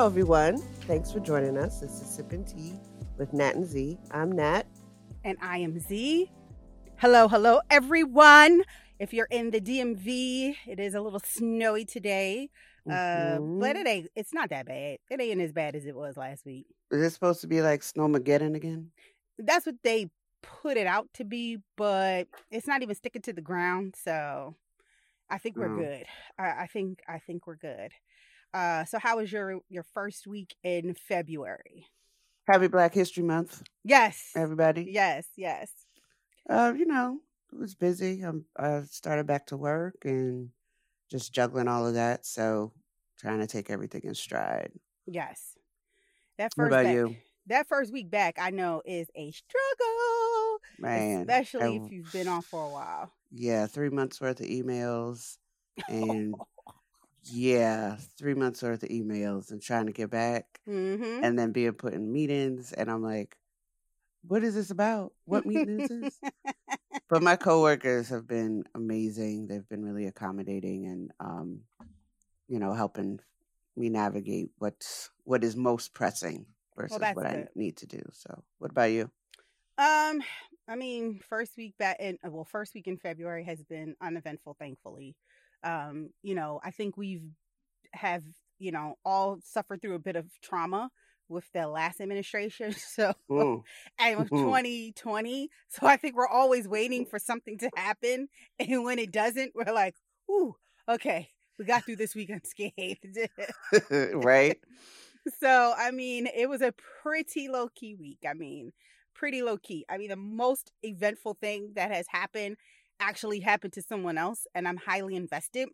Hello, everyone. Thanks for joining us. This is Sipping Tea with Nat and Z. I'm Nat. And I am Z. Hello, hello, everyone. If you're in the DMV, it is a little snowy today. Uh, Mhm. but it ain't, it's not that bad. It ain't as bad as it was last week. Is it supposed to be like Snowmageddon again? That's what they put it out to be, but it's not even sticking to the ground. So I think we're Oh. good. I, I think, I think we're good. Uh, so how was your, your first week in February? Happy Black History Month, Yes. everybody. Yes, yes. Uh, you know, it was busy. Um, I started back to work and just juggling all of that. So trying to take everything in stride. Yes. That What first about back- you? that first week back, I know is a struggle, Man, especially I- if you've been off for a while. yeah, three months worth of emails and yeah, three months worth of emails and trying to get back hmm and then being put in meetings and I'm like, what is this about? What meeting is this? but my coworkers have been amazing. They've been really accommodating and um, you know, helping me navigate what's what is most pressing versus that's what I need to do. So what about you? Um, I mean, first week back in well, first week in February has been uneventful, thankfully. Um, you know, I think we've have you know all suffered through a bit of trauma with the last administration. So Mm. and it was Mhm. 2020. So I think we're always waiting for something to happen. And when it doesn't, we're like, ooh, okay, we got through this week unscathed. right? so, I mean, it was a pretty low key week. I mean, pretty low key. I mean, the most eventful thing that has happened actually happened to someone else. And I'm highly invested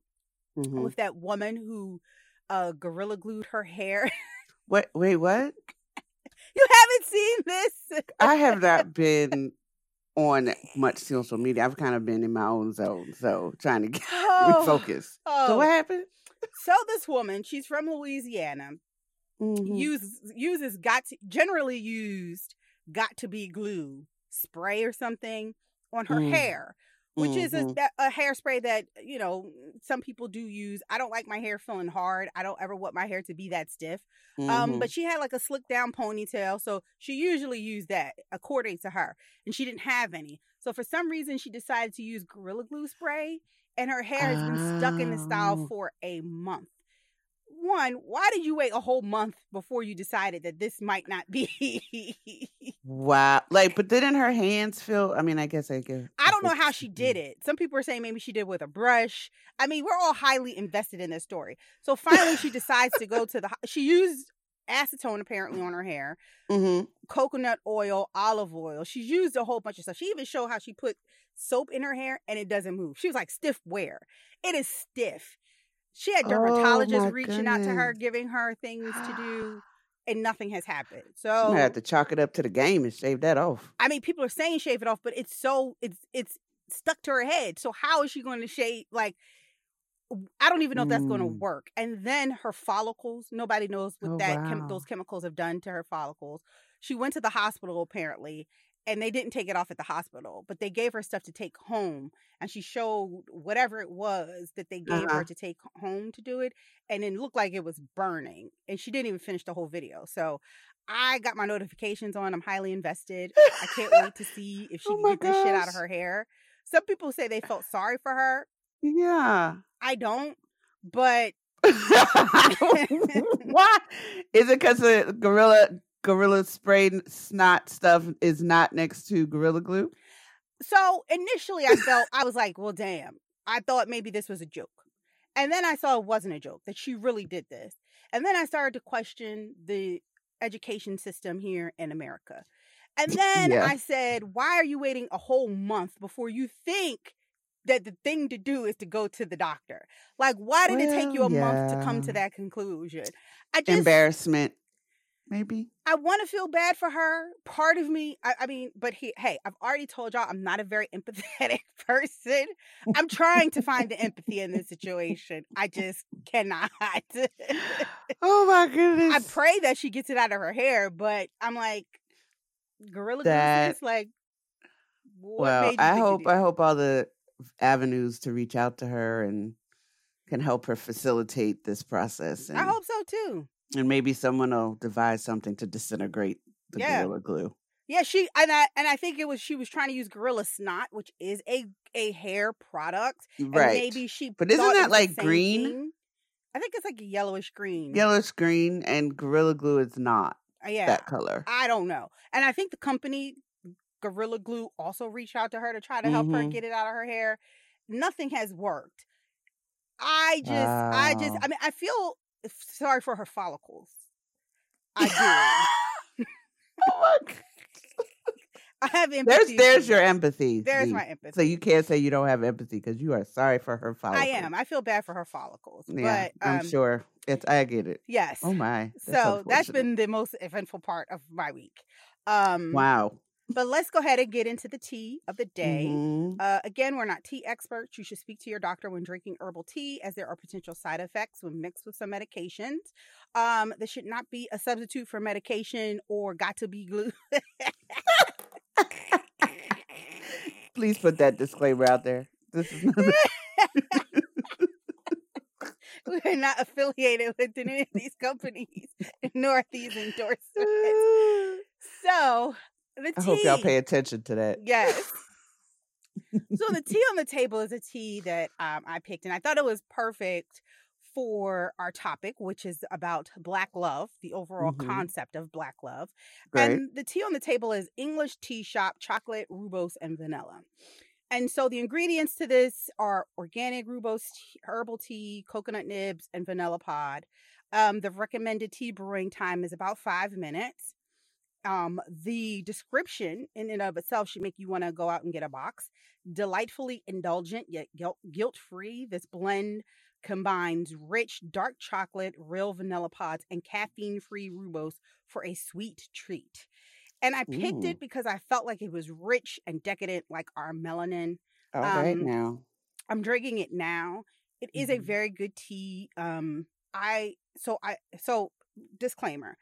Mhm. with that woman who uh gorilla glued her hair. What wait, what? you haven't seen this? I have not been on much social media. I've kind of been in my own zone, so trying to get Oh, refocus. oh. So what happened? So this woman, she's from Louisiana, Mhm. uses uses got to, generally used got to be glue spray or something on her Mm. hair, which is a, Mhm. that- a hairspray that you know some people do use. I don't like my hair feeling hard. I don't ever want my hair to be that stiff. Um, Mhm. but she had like a slick down ponytail, so she usually used that according to her, and she didn't have any. So for some reason, she decided to use Gorilla Glue spray, and her hair has been stuck in the style Oh. for a month. One, why did you wait a whole month before you decided that this might not be? Wow. Like, but didn't her hands feel? I mean, I guess I guess. I don't know how she did it. Some people are saying maybe she did with a brush. I mean, we're all highly invested in this story. So finally, she decides to go to the. She used acetone apparently on her hair. hmm coconut oil, olive oil. She's used a whole bunch of stuff. She even showed how she put soap in her hair and it doesn't move. She was like stiff wear. It is stiff. She had Oh, dermatologists my reaching out to her, giving her things to do, and nothing has happened. So she might have to chalk it up to the game and shave that off. I mean, people are saying shave it off, but it's so it's it's stuck to her head. So how is she going to shave? Like, I don't even know if that's going to Mm. work. And then her follicles. Nobody knows what Oh, that chem- those chemicals have done to her follicles. She went to the hospital apparently, and they didn't take it off at the hospital, but they gave her stuff to take home, and she showed whatever it was that they gave Uh-huh. her to take home to do it, and it looked like it was burning, and she didn't even finish the whole video. So. I got my notifications on. I'm highly invested. I can't wait to see if she Oh can get this shit out of her hair. Some people say they felt sorry for her. Yeah. I don't, but Why? Is it because the gorilla gorilla spray snot stuff is not next to gorilla glue? so initially I felt I was like, well, damn. I thought maybe this was a joke. And then I saw it wasn't a joke, that she really did this. And then I started to question the education system here in America. And then Yeah. I said, why are you waiting a whole month before you think that the thing to do is to go to the doctor? Like, why did it take you a Well, month to come to that conclusion? I just Embarrassment, maybe. I want to feel bad for her. Part of me, I, I mean, but he, hey, I've already told y'all I'm not a very empathetic person. I'm trying to find the empathy in this situation. I just cannot. Oh my goodness! I pray that she gets it out of her hair, but I'm like, Gorilla That- this? Like, what well, I hope I hope all the avenues to reach out to her and can help her facilitate this process. And I hope so too. And maybe someone will devise something to disintegrate the Yeah. gorilla glue. Yeah, she and I and I think it was she was trying to use gorilla snot, which is a a hair product. And Right. maybe she But isn't that like green? thing. I think it's like a yellowish green. Yellowish green and gorilla glue is not Uh, yeah. that color. I don't know. And I think the company Gorilla Glue also reached out to her to try to help her Mhm. get it out of her hair. Nothing has worked. I just I just I mean I feel sorry for her follicles. I do. Oh I have there's empathy. there's for your empathy. There's Z. my empathy. So you can't say you don't have empathy because you are sorry for her follicles. I am. I feel bad for her follicles. Yeah, but um I'm sure. It's I get it. yes. Oh my. That's so that's been the most eventful part of my week. Um wow. But let's go ahead and get into the tea of the day. Mhm. Uh, again, we're not tea experts. You should speak to your doctor when drinking herbal tea, as there are potential side effects when mixed with some medications. Um, this should not be a substitute for medication or got to be glue. Please put that disclaimer out there. This is not We're not affiliated with any of these companies, nor these endorsements. So the tea. I hope y'all pay attention to that. Yes. so the tea on the table is a tea that um, I picked, and I thought it was perfect for our topic, which is about black love, the overall Mhm. concept of black love. Great. And the tea on the table is English tea shop chocolate, rooibos, and vanilla. And so the ingredients to this are organic rooibos, tea, herbal tea, coconut nibs, and vanilla pod. Um, the recommended tea brewing time is about five minutes. Um, the description in and of itself should make you want to go out and get a box. Delightfully indulgent yet guilt free, this blend combines rich dark chocolate, real vanilla pods, and caffeine free rooibos for a sweet treat. And I picked Ooh. it because I felt like it was rich and decadent, like our melanin. All right um, now. I'm drinking it now. It is a Mhm. very good tea. Um, I so I so disclaimer.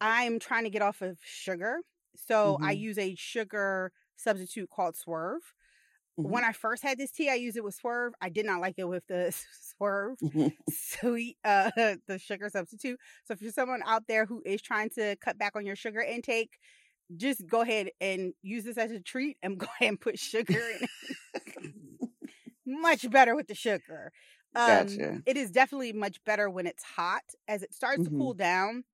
I'm trying to get off of sugar, so I Mhm. use a sugar substitute called Swerve. Mhm. When I first had this tea, I used it with Swerve. I did not like it with the Swerve Mhm. sweet uh the sugar substitute. So if you're someone out there who is trying to cut back on your sugar intake, just go ahead and use this as a treat and go ahead and put sugar in it. much better with the sugar. Um, Gotcha. It is definitely much better when it's hot. As it starts to Mhm. cool down,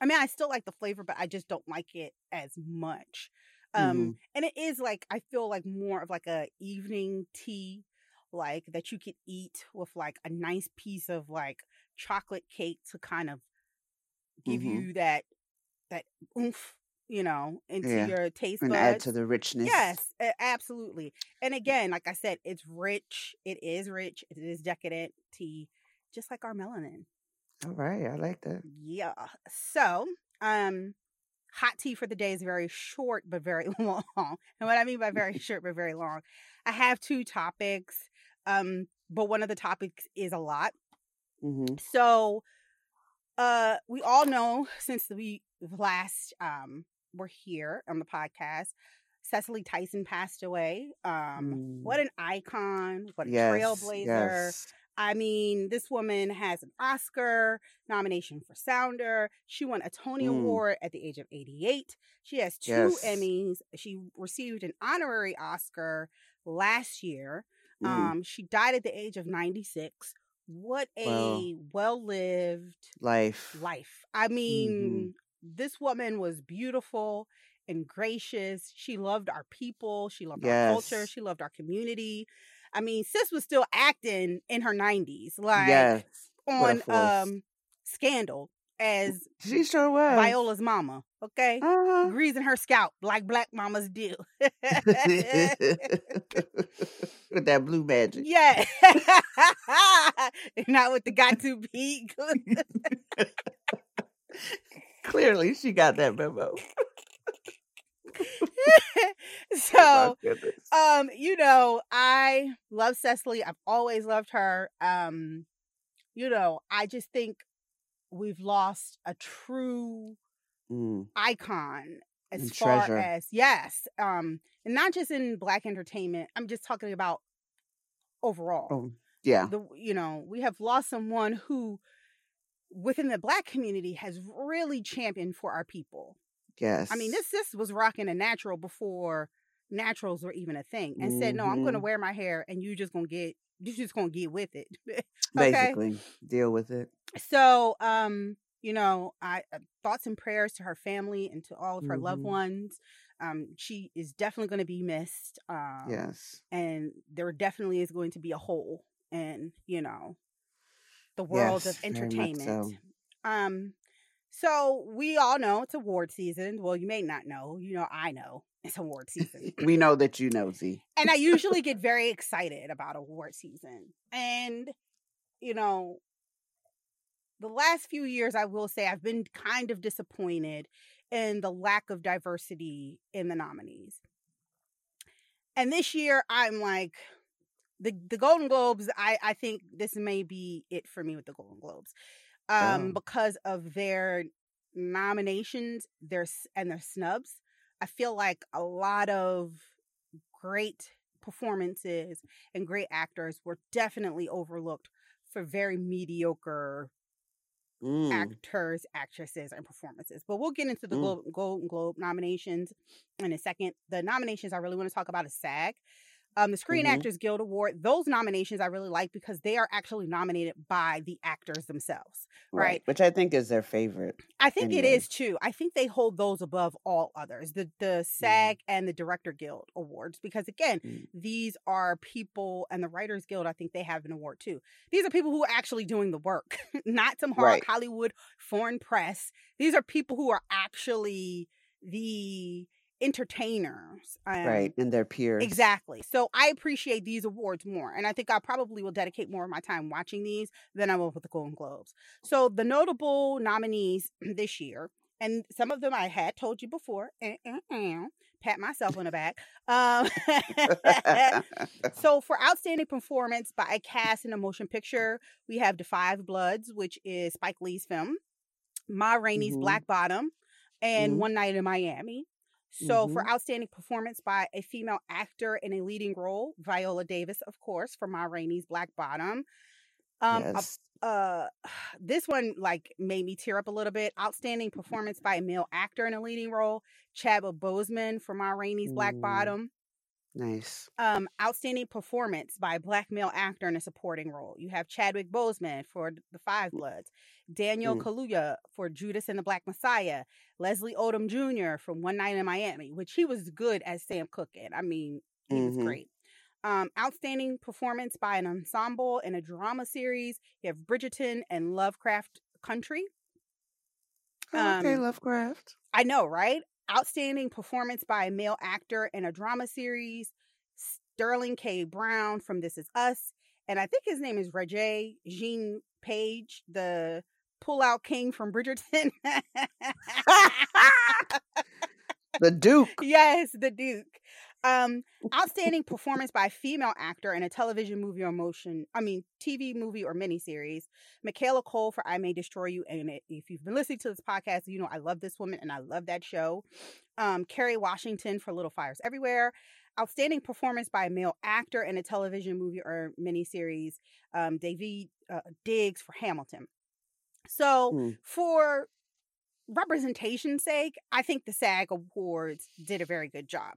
I mean, I still like the flavor, but I just don't like it as much. Um, Mhm. and it is like I feel like more of like a evening tea, like that you could eat with like a nice piece of like chocolate cake to kind of give Mhm. you that that oomph, you know, into Yeah. your taste buds. and add to the richness. Yes, absolutely. And again, like I said, it's rich. It is rich. It is decadent tea, just like our melanin. All right. I like that. Yeah. So, um, hot tea for the day is very short but very long. And what I mean by very short but very long, I have two topics. Um, but one of the topics is a lot. hmm So, uh, we all know since we last um were here on the podcast, Cicely Tyson passed away. Um, what an icon! What a Mm. yes. trailblazer! Yes. I mean, this woman has an Oscar nomination for Sounder. She won a Tony Mm. Award at the age of 88. She has two Yes. Emmys. She received an honorary Oscar last year. Mm. Um, she died at the age of 96. What a well lived Life. life. I mean, Mm-hmm. this woman was beautiful and gracious. She loved our people. She loved our culture. She loved our community. I mean, sis was still acting in her 90s, like yes. On um Scandal as She sure was. Viola's mama. Okay. Uh-huh. Greasing her scalp like black mamas do. With that blue magic. yeah. Not with the got to be. Clearly, she got that memo. so um you know i love cicely i've always loved her um you know i just think we've lost a true Mm, icon as And far treasure. as yes um and not just in black entertainment i'm just talking about overall Oh, yeah. the you know we have lost someone who within the black community has really championed for our people. Yes. I mean, this sis was rocking a natural before naturals were even a thing and said, No, I'm gonna Mhm. wear my hair and you just gonna get you're just gonna get with it. okay. Basically, deal with it. So um, you know, I uh, thoughts and prayers to her family and to all of her loved Mhm. ones. Um, she is definitely gonna be missed. Um Yes. and there definitely is going to be a hole in, you know, the world Yes, of entertainment. so. Um, so we all know it's award season. Well, you may not know. You know, I know it's award season. We know that you know, Z. and I usually get very excited about award season. And, you know, the last few years, I will say I've been kind of disappointed in the lack of diversity in the nominees. And this year, I'm like, the the Golden Globes. I I think this may be it for me with the Golden Globes, um, Oh. because of their nominations, their and their snubs. I feel like a lot of great performances and great actors were definitely overlooked for very mediocre Mm. actors, actresses, and performances. But we'll get into the Mm. Golden Globe nominations in a second. The nominations I really want to talk about is SAG. Um, the Screen Mhm. Actors Guild Award, those nominations I really like because they are actually nominated by the actors themselves. right. Which I think is their favorite. I think it Anyway. is too. I think they hold those above all others, the the SAG and the Director Guild awards, because again, Mm. these are people, and the Writers Guild. I think they have an award too. These are people who are actually doing the work, not some hard Right. Hollywood foreign press. These are people who are actually the entertainers, um, right. And their peers. Exactly. So I appreciate these awards more. And I think I probably will dedicate more of my time watching these than I will with the Golden Globes. So the notable nominees this year, and some of them I had told you before, eh, eh, eh, pat myself on the back. Um, so for outstanding performance by a cast in a motion picture, we have The Five Bloods, which is Spike Lee's film, Ma Rainey's Mhm. Black Bottom, and Mhm. One Night in Miami. So for Mhm. outstanding performance by a female actor in a leading role, Viola Davis, of course, for Ma Rainey's Black Bottom. Um, yes. uh, this one like made me tear up a little bit. Outstanding performance by a male actor in a leading role, Chadwick Boseman for Ma Rainey's Black Mm. Bottom. Nice. Um, outstanding performance by a black male actor in a supporting role. You have Chadwick Boseman for The Five Bloods, Daniel Mm. Kaluuya for Judas and the Black Messiah, Leslie Odom Jr. from One Night in Miami, which he was good as Sam Cooke in. I mean, he was Mhm. great. Um, outstanding performance by an ensemble in a drama series. You have Bridgerton and Lovecraft Country. Oh, okay, Um, Lovecraft. I know, right? Outstanding performance by a male actor in a drama series. Sterling K. Brown from This Is Us. And I think his name is Regé Jean Page, the pull-out king from Bridgerton. The Duke. yes, the Duke. Um, outstanding performance by a female actor in a television movie or motion, I mean, TV movie or miniseries. Michaela Coel for I May Destroy You. And if you've been listening to this podcast, you know I love this woman and I love that show. Um, Kerry Washington for Little Fires Everywhere. Outstanding performance by a male actor in a television movie or miniseries. Um, David uh, Diggs for Hamilton. So, Hmm. for representation's sake, I think the SAG Awards did a very good job.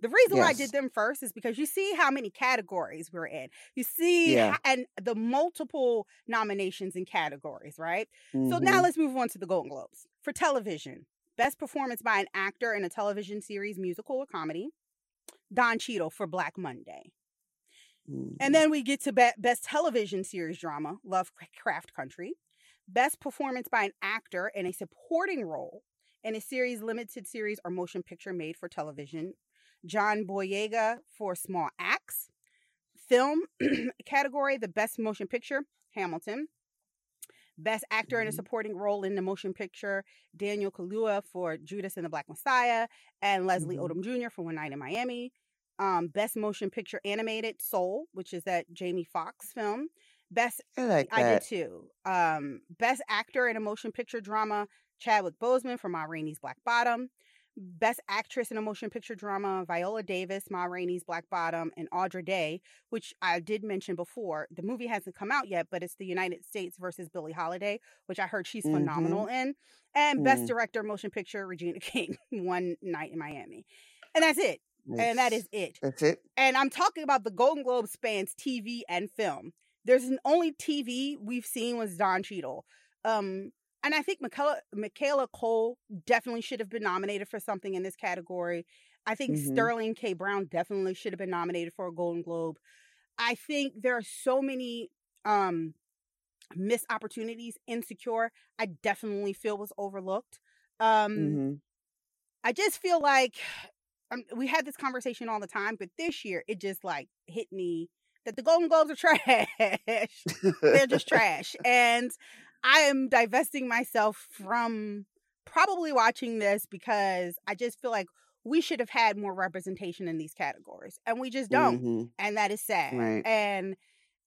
The reason why I did them first is because you see how many categories we're in. You see, Yeah. and the multiple nominations and categories, right? So Mhm. now let's move on to the Golden Globes. For television, best performance by an actor in a television series, musical, or comedy. Don Cheadle for Black Monday. Mhm. And then we get to be- best television series drama, Lovecraft Country. Best performance by an actor in a supporting role in a series, limited series, or motion picture made for television. John Boyega for Small Axe. Film category, the best motion picture, Hamilton. Best actor in a Mhm. supporting role in the motion picture, Daniel Kaluuya for Judas and the Black Messiah, and Leslie Mhm. Odom Jr. for One Night in Miami. Um, best motion picture animated, Soul, which is that Jamie Foxx film. Best I like I did too. Um, best actor in a motion picture drama, Chadwick Boseman for Ma Rainey's Black Bottom. Best Actress in a Motion Picture Drama, Viola Davis, Ma Rainey's Black Bottom, and Andra Day, which I did mention before. The movie hasn't come out yet, but it's the United States versus Billie Holiday, which I heard she's Mhm. phenomenal in. And Best Mm. Director Motion Picture, Regina King, One Night in Miami. And that's it. And that is it. That's it. And I'm talking about the Golden Globe spans TV and film. There's an only TV we've seen was Don Cheadle. Um, and I think Michaela, Michaela Coel definitely should have been nominated for something in this category. I think Mhm. Sterling K. Brown definitely should have been nominated for a Golden Globe. I think there are so many um missed opportunities. Insecure, I definitely feel was overlooked. Um, Mhm. I just feel like um, we had this conversation all the time, but this year it just like hit me that the Golden Globes are trash. They're just trash. And I am divesting myself from probably watching this because I just feel like we should have had more representation in these categories. And we just don't. Mhm. And that is sad. Right. And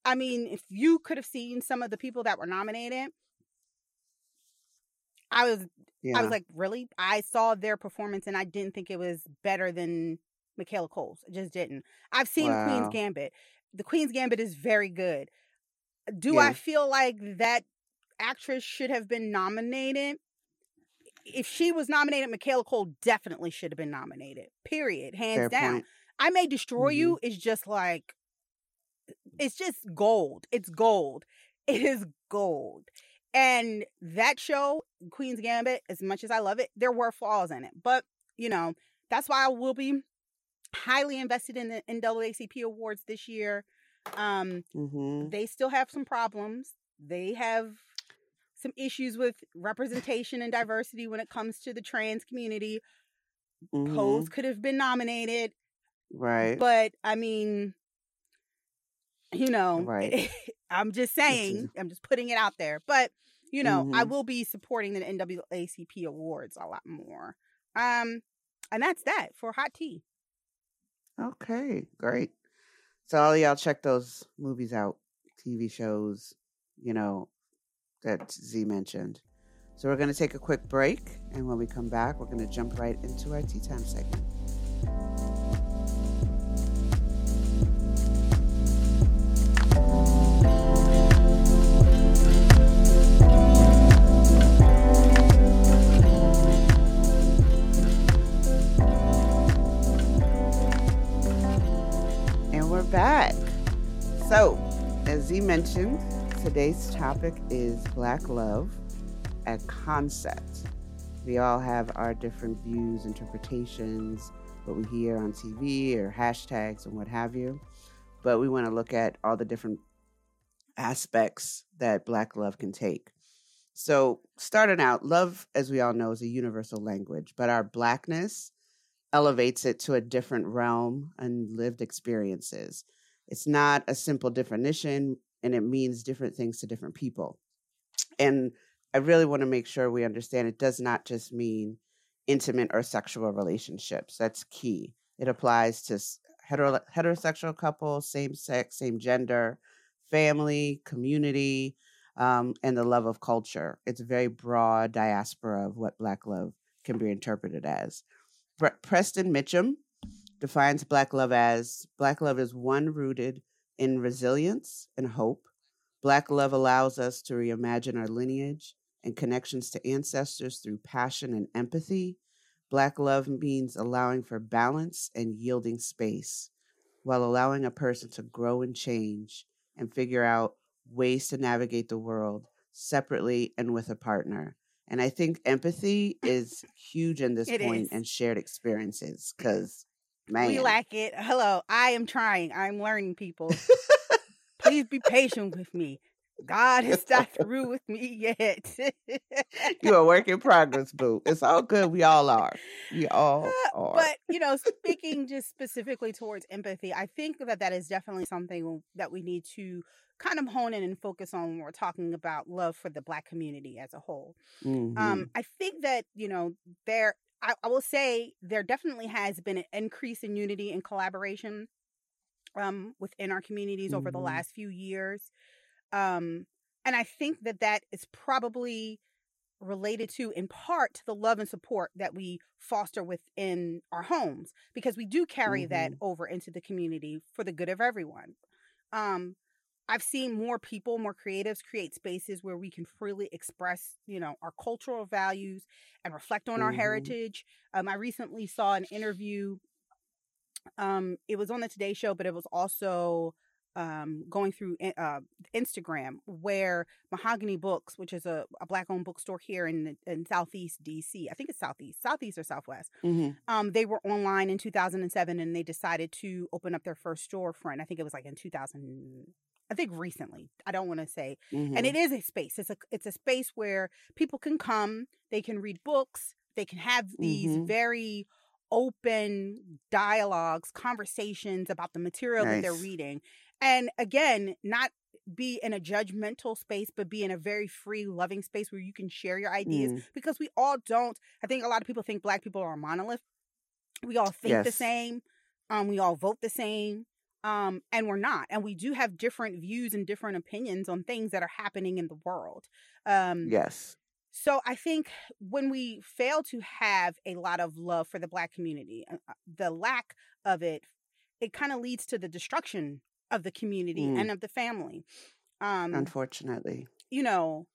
I mean, if you could have seen some of the people that were nominated, I was Yeah. I was like, really? I saw their performance and I didn't think it was better than Michaela Coel's. I just didn't. I've seen Wow. Queen's Gambit. The Queen's Gambit is very good. Do I feel like that actress should have been nominated? If she was nominated, Michaela Coel definitely should have been nominated. Period. Hands Fair down. point. I May Destroy Mhm. You is just like, it's just gold. It's gold. It is gold. And that show, Queen's Gambit, as much as I love it, there were flaws in it. But, you know, that's why I will be highly invested in the NAACP awards this year. Um, Mhm. they still have some problems. They have some issues with representation and diversity when it comes to the trans community. Mhm. Pose could have been nominated, Right. but I mean, you know, Right. I'm just saying, I'm just putting it out there. But you know, I Mhm. will be supporting the NAACP awards a lot more. Um, and that's that for hot tea. Okay, great. So all y'all check those movies out, TV shows, you know, that Z mentioned. So we're going to take a quick break, and when we come back, we're going to jump right into our tea time segment. And we're back. So, as Z mentioned, today's topic is Black Love, a concept. We all have our different views, interpretations, what we hear on TV or hashtags and what have you. But we want to look at all the different aspects that Black love can take. So, starting out, love, as we all know, is a universal language, but our Blackness elevates it to a different realm and lived experiences. It's not a simple definition and it means different things to different people. And I really want to make sure we understand it does not just mean intimate or sexual relationships. That's key. It applies to hetero, heterosexual couples, same sex, same gender, family, community, um, and the love of culture. It's a very broad diaspora of what Black love can be interpreted as. Bre- Preston Mitchum defines Black love as Black love is one rooted in resilience and hope. Black love allows us to reimagine our lineage and connections to ancestors through passion and empathy. Black love means allowing for balance and yielding space while allowing a person to grow and change and figure out ways to navigate the world separately and with a partner. And I think empathy is huge in this point and shared experiences because, man. We lack it. Hello, I am trying. I'm learning, people. Please be patient with me. God is not through with me yet. You're a work in progress, boo. It's all good. We all are. We all are. but you know speaking just specifically towards empathy i think that that is definitely something that we need to kind of hone in and focus on when we're talking about love for the black community as a whole Mhm. um i think that you know there I, I will say there definitely has been an increase in unity and collaboration um within our communities over the Mhm. last few years um and i think that that is probably related to in part to the love and support that we foster within our homes because we do carry mm-hmm. that over into the community for the good of everyone um i've seen more people more creatives create spaces where we can freely express you know our cultural values and reflect on mm-hmm. our heritage um i recently saw an interview um it was on the today show but it was also um, going through uh, Instagram where Mahogany Books, which is a, a black owned bookstore here in in Southeast DC, I think it's Southeast, Southeast or Southwest. Mm-hmm. Um, they were online in 2007 and they decided to open up their first storefront. I think it was like in 2000. I think recently. I don't want to say, mm-hmm. and it is a space. It's a it's a space where people can come. They can read books. They can have these mm-hmm. very open dialogues, conversations about the material nice. that they're reading. And again, not be in a judgmental space, but be in a very free, loving space where you can share your ideas mm. because we all don't. I think a lot of people think black people are a monolith. We all think yes. the same. Um, we all vote the same. Um, and we're not. And we do have different views and different opinions on things that are happening in the world. Um, yes. So I think when we fail to have a lot of love for the black community, uh, uh the lack of it, it kind of leads to the destruction of the community mm. and of the family. Um, Unfortunately, you know,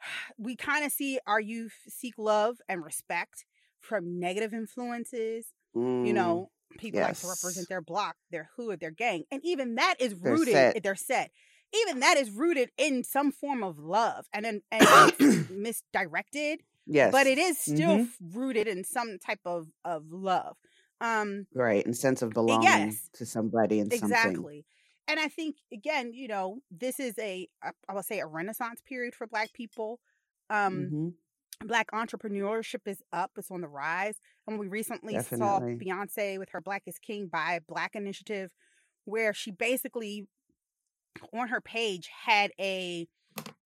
we kind of see our youth seek love and respect from negative influences. Mm. You know, people yes. like to represent their block, their hood, their gang, and even that is rooted. They're set. They're set. Even that is rooted in some form of love, and and, and misdirected. Yes, but it is still mm-hmm. rooted in some type of of love. Um, right, and sense of belonging yes, to somebody and exactly. Something. And I think again, you know, this is a I will say a renaissance period for Black people. Um, mm-hmm. Black entrepreneurship is up; it's on the rise. And we recently Definitely. saw Beyonce with her "Black is King" by Black initiative, where she basically on her page had a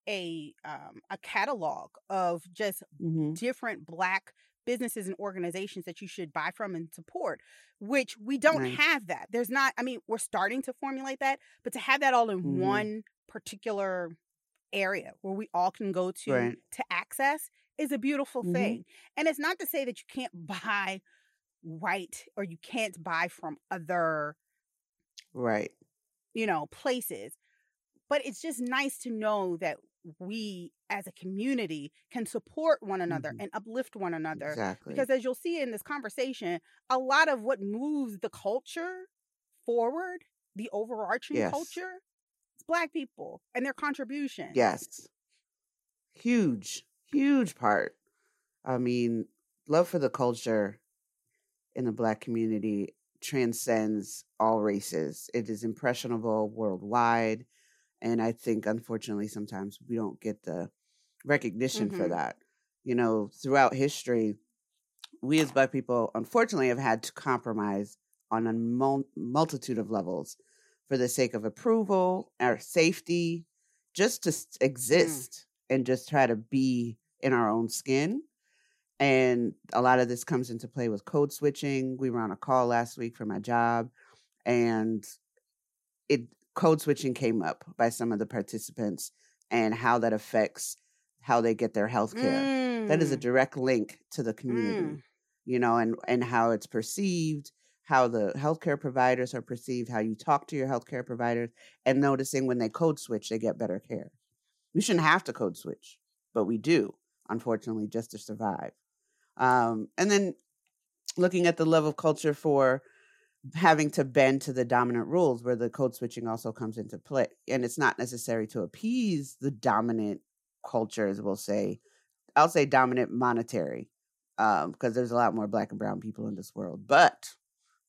a um, a catalog of just mm-hmm. different Black businesses and organizations that you should buy from and support, which we don't nice. have that. There's not, I mean, we're starting to formulate that, but to have that all in mm-hmm. one particular area where we all can go to right. to access is a beautiful mm-hmm. thing. And it's not to say that you can't buy white or you can't buy from other right you know places but it's just nice to know that we as a community can support one another mm-hmm. and uplift one another. Exactly. Because as you'll see in this conversation, a lot of what moves the culture forward, the overarching yes. culture, it's black people and their contribution. Yes. Huge, huge part. I mean, love for the culture in the black community transcends all races. It is impressionable worldwide. And I think, unfortunately, sometimes we don't get the recognition mm-hmm. for that. You know, throughout history, we as Black people, unfortunately, have had to compromise on a mul- multitude of levels for the sake of approval, our safety, just to mm. exist. And just try to be in our own skin. And a lot of this comes into play with code switching. We were on a call last week for my job, and it code switching came up by some of the participants and how that affects how they get their health care. Mm. That is a mm. direct link to the community, mm. you know, and, and how it's perceived, how the healthcare providers are perceived, how you talk to your healthcare providers, and noticing when they code switch, they get better care. We shouldn't have to code switch, but we do, unfortunately, just to survive. Um, and then looking at the love of culture for having to bend to the dominant rules where the code switching also comes into play and it's not necessary to appease the dominant cultures we'll say i'll say dominant monetary um, because there's a lot more black and brown people in this world but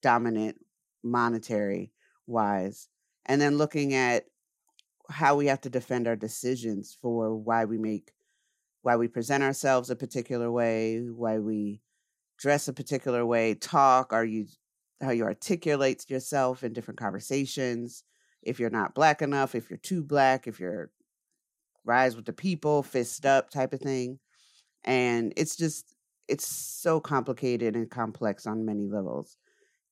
dominant monetary wise and then looking at how we have to defend our decisions for why we make why we present ourselves a particular way why we dress a particular way talk are you how you articulate yourself in different conversations. If you're not black enough, if you're too black, if you're rise with the people, fist up type of thing. And it's just, it's so complicated and complex on many levels.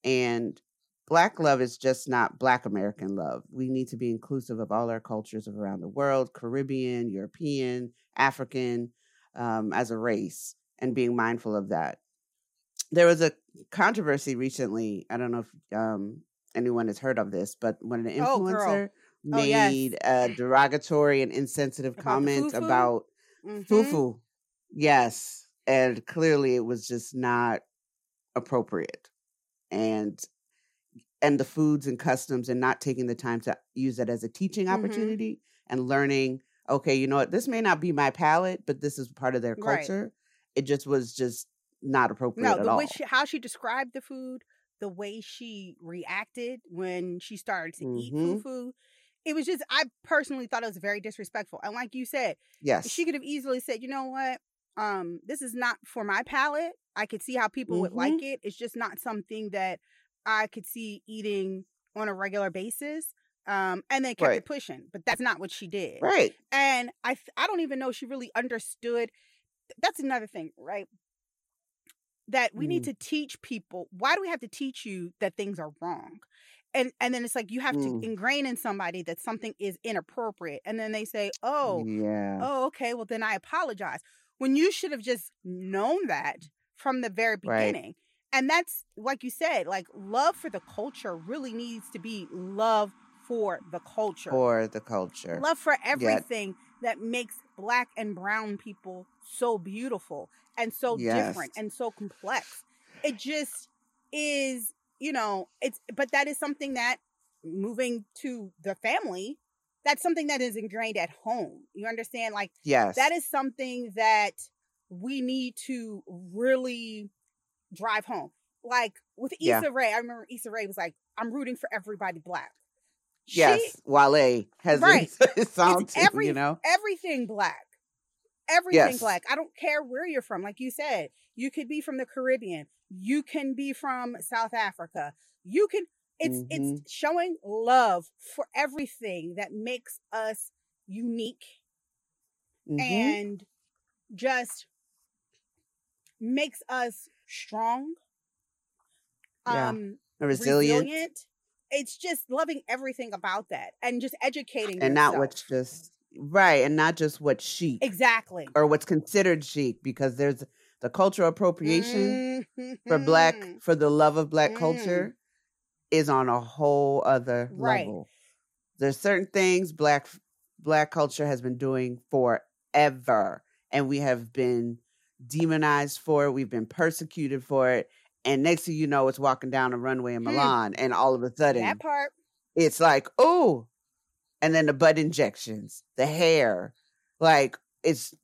And black love is just not black American love. We need to be inclusive of all our cultures of around the world Caribbean, European, African. um, as a race and being mindful of that. There was a controversy recently. I don't know if um, anyone has heard of this, but when an Oh, influencer Oh, yes. made a derogatory and insensitive About comment fufu? about Mhm. fufu, yes, and clearly it was just not appropriate, and and the foods and customs and not taking the time to use it as a teaching Mhm. opportunity and learning okay you know what this may not be my palate but this is part of their Right. culture it just was just not appropriate No, at the all way she, how she described the food, the way she reacted when she started to eat Mhm. fufu, it was just. I personally thought it was very disrespectful. And like you said, yes she could have easily said, "You know what? Um, this is not for my palate. I could see how people would like Mm-hmm. it. It's just not something that I could see eating on a regular basis." Um, and then kept Right. it pushing, but that's not what she did. right And I, I don't even know she really understood. That's another thing, right? That we need Mm. to teach people. Why do we have to teach you that things are wrong? And and then it's like you have Mm. to ingrain in somebody that something is inappropriate, and then they say, "Oh, yeah oh, okay, well then I apologize. When you should have just known that from the very Right. And that's like you said, like love for the culture really needs to be love for the culture. for the culture love for everything that makes black and brown people so beautiful and so different and so complex. It just is, you know, it's but that is something that moving to the family, that's something that is ingrained at home. You understand? Like yes that is something that we need to really drive home. Like with Yeah. Issa Rae, I remember Issa Rae was like, I'm rooting for everybody black. She- yes wale has Right. song it's too every, you know everything black. Everything Yes. black. I don't care where you're from. Like you said, you could be from the Caribbean. You can be from South Africa. You can it's Mhm. it's showing love for everything that makes us unique Mhm. and just makes us strong. Yeah. Um resilient, resilient. It's just loving everything about that and just educating and not what's just right and not just what's chic exactly or what's considered chic because there's the cultural appropriation for black Mhm. for the love of black Mm. culture is on a whole other Right. level there's certain things black black culture has been doing forever and we have been demonized for it we've been persecuted for it and next thing you know it's walking down a runway in Hmm. milan and all of a sudden that part. it's like oh and then the butt injections the hair like it's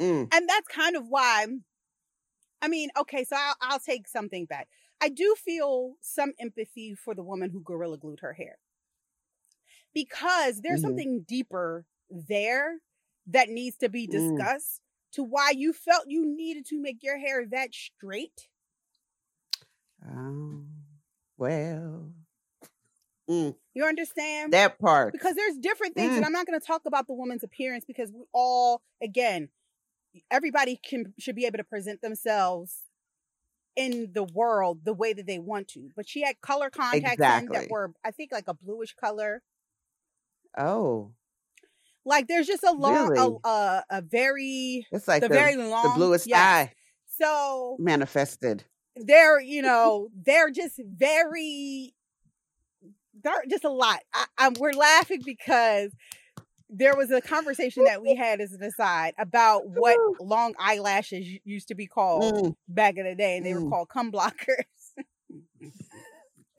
mm, And that's kind of why I mean, okay, so I'll, I'll take something back. I do feel some empathy for the woman who gorilla glued her hair. Because there's Mhm. something deeper there that needs to be Mm. Discussed to why you felt you needed to make your hair that straight. oh, well mm, You understand? that part because there's different things and Mm. i'm not going to talk about the woman's appearance because we all again everybody can should be able to present themselves in the world the way that they want to but she had color contacts Exactly. that were i think like a bluish color oh like there's just a long Really? a, a, a very it's like the, the, very long the bluest yes. eye so manifested they're you know they're just very they're just a lot I, I'm, we're laughing because there was a conversation that we had as an aside about what long eyelashes used to be called Mm, back in the day and they were Mm. called cum blockers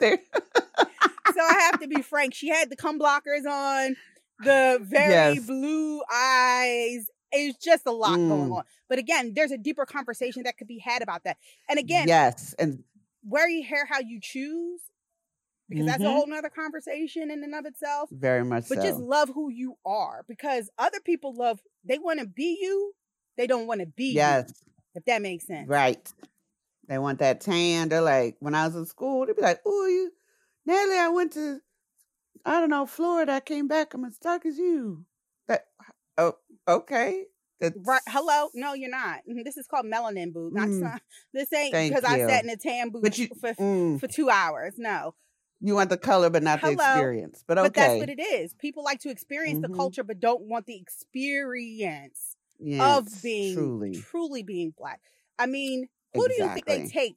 so i have to be frank she had the cum blockers on the very Yes. blue eyes it's just a lot going Mm. on. But again there's a deeper conversation that could be had about that. And again yes and wear your hair how you choose because that's a Mhm. whole nother conversation in and of itself. Very much but so. just love who you are because other people love they want to be you they don't want to be you yes. if that makes sense. Right. They want that tan they're like when i was in school they'd be like oh you Natalie, i went to i don't know florida i came back i'm as dark as you. That oh okay That's, right hello? No you're not. This is called melanin boob not Mm. this ain't because i sat in a tan booth you- for Mm, for two hours no. You want the color but not the experience but okay but that's what it is. People like to experience the Mhm. culture but don't want the experience Yes, of being truly. truly being black. I mean, who do you think they take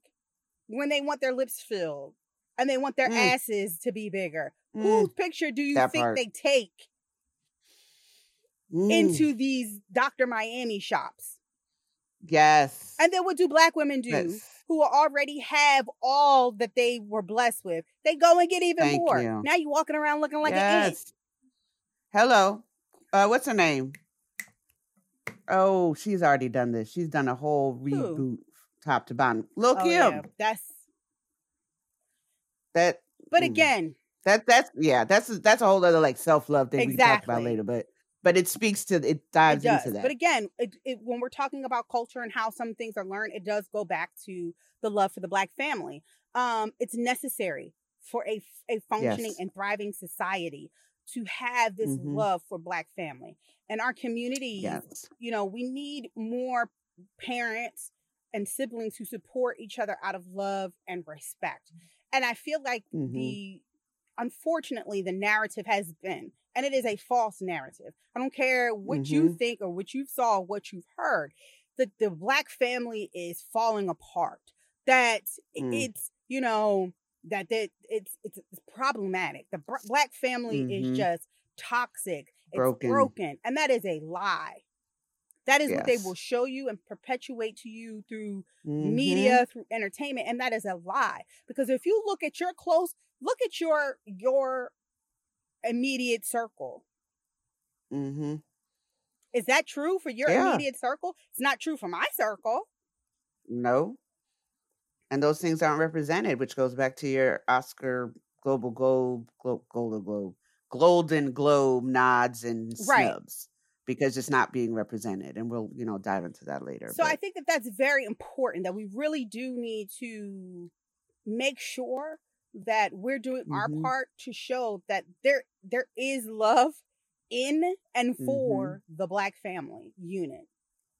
when they want their lips filled and they want their Mm, asses to be bigger? mm, Whose picture do you that think part. they take Mm, into these Dr. Miami shops? yes. And then what do black women do Yes. who already have all that they were blessed with? They go and get even Thank more. you. Now you're walking around looking like an ant. Hello. Uh, what's her name? Oh, she's already done this. She's done a whole Who? reboot, top to bottom. Look Oh Kim. yeah, that's. That But mm, again, that that's yeah. That's that's a whole other like self love thing we can talk about later. But but it speaks to it it dives does. into that. But again, it, it, when we're talking about culture and how some things are learned, it does go back to the love for the black family. Um, it's necessary for a a functioning Yes. and thriving society to have this Mhm. love for black family. And our communities, yes. you know, we need more parents and siblings who support each other out of love and respect. And I feel like Mhm. the unfortunately the narrative has been and it is a false narrative. I don't care what you Mhm. think or what you saw, what you've heard. That the black family is falling apart. That Mm. it's, you know, that that it's it's, it's problematic. The br- black family Mhm. is just toxic. It's Broken. broken. And that is a lie. That is what they will show you and perpetuate to you through Mhm. media, through entertainment, and that is a lie. Because if you look at your close, look at your your immediate circle. Mm-hmm. Is that true for your Yeah. immediate circle? It's not true for my circle. No. And those things aren't represented, which goes back to your Oscar Global Globe, Glo- Golden Globe, Golden Globe nods and Right. Because it's not being represented. And we'll, you know, dive into that later. So I think that that's very important that we really do need to make sure that we're doing our Mhm. part to show that there there is love in and Mhm. for the black family unit.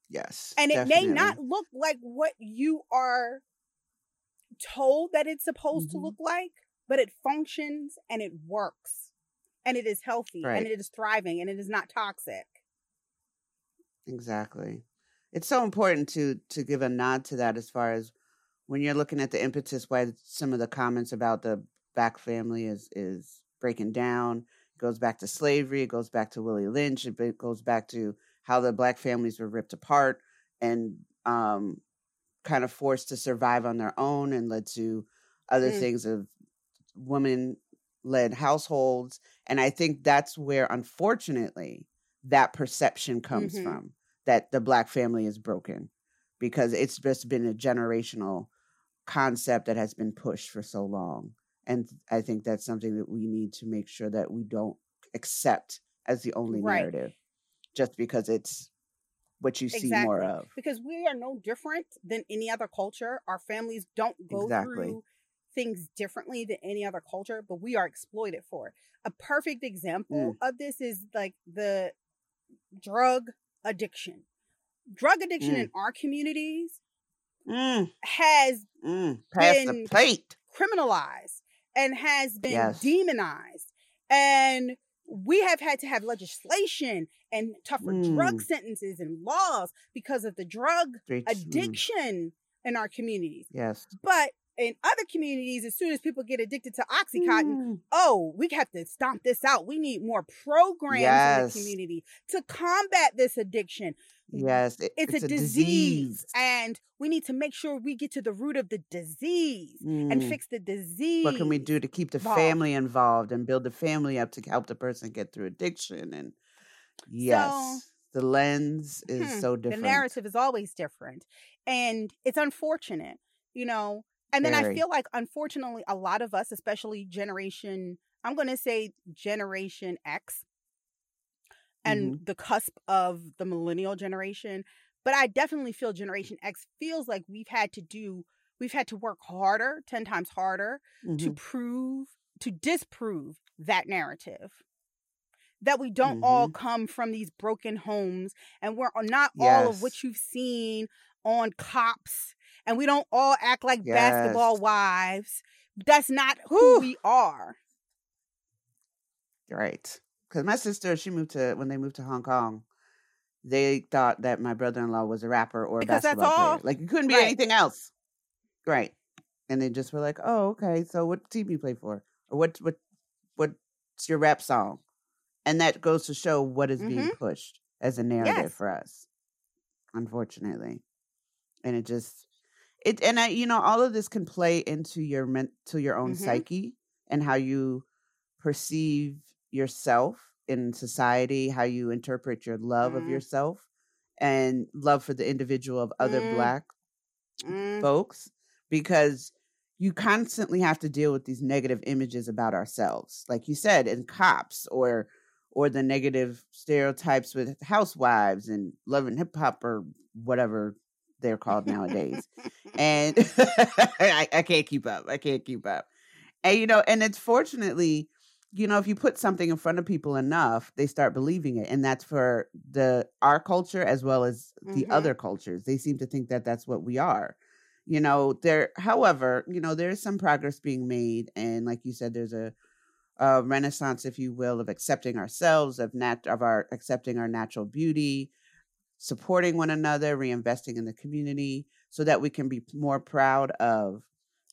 yes. And it may not look like what you are told that it's supposed to Mhm. look like, but it functions and it works. And it is healthy Right. and it is thriving and it is not toxic. Exactly. It's so important to to give a nod to that as far as when you're looking at the impetus why some of the comments about the black family is is breaking down. It goes back to slavery, it goes back to Willie Lynch, it goes back to how the black families were ripped apart and um kind of forced to survive on their own and led to other Mm. things of women led households and i think that's where unfortunately that perception comes Mhm. from that the black family is broken because it's just been a generational concept that has been pushed for so long and i think that's something that we need to make sure that we don't accept as the only Right. narrative just because it's what you see more of Because we are no different than any other culture. Our families don't go Exactly. through things differently than any other culture, but we are exploited for it. A perfect example of this is like the drug addiction. Drug addiction Mm. in our communities mm, has mm, the been plate criminalized and has been Yes. demonized. And we have had to have legislation and tougher drug Mm. sentences and laws because of the drug mm, addiction in our communities. yes But in other communities, as soon as people get addicted to Oxycontin, Mm. oh, we have to stomp this out. We need more programs Yes. in the community to combat this addiction. Yes, it- It's, a, disease, and we need to make sure we get to the root of the disease and Mm. fix the disease. What can we do to keep the involved. family involved and build the family up to help the person get through addiction? And yes, the lens is Hmm, so different. The narrative is always different. And it's unfortunate, you know. And then I feel like, unfortunately, a lot of us, especially generation, I'm going to say Generation X and Mm-hmm. the cusp of the millennial generation. But I definitely feel Generation X feels like we've had to do, we've had to work harder, 10 times harder to Mhm. prove, to disprove that narrative. That we don't all come from these broken homes and we're not all of what you've seen on cops and we don't all act like basketball wives. That's not who Whew. we are. Right. Because my sister, she moved to, when they moved to Hong Kong, they thought that my brother-in-law was a rapper or a Because basketball all. player. Like you couldn't be Right. anything else. Right. And they just were like, "Oh, okay. So what team you play for? Or what what what's your rap song?" And that goes to show what is being mm-hmm. pushed as a narrative Yes. for us. Unfortunately. And it just it and I you know all of this can play into your men to your own Mhm. psyche and how you perceive yourself in society, how you interpret your love of Mm. yourself and love for the individual of other Mm. black Mm, folks because you constantly have to deal with these negative images about ourselves like you said in cops or or the negative stereotypes with housewives and love and hip hop or whatever they're called nowadays. And I, I can't keep up i can't keep up. And you know and it's fortunately you know if you put something in front of people enough they start believing it and that's for the our culture as well as the Mhm. other cultures. They seem to think that that's what we are. You know there however you know there's some progress being made and like you said there's a, a renaissance if you will of accepting ourselves of nat of our accepting our natural beauty supporting one another reinvesting in the community so that we can be more proud of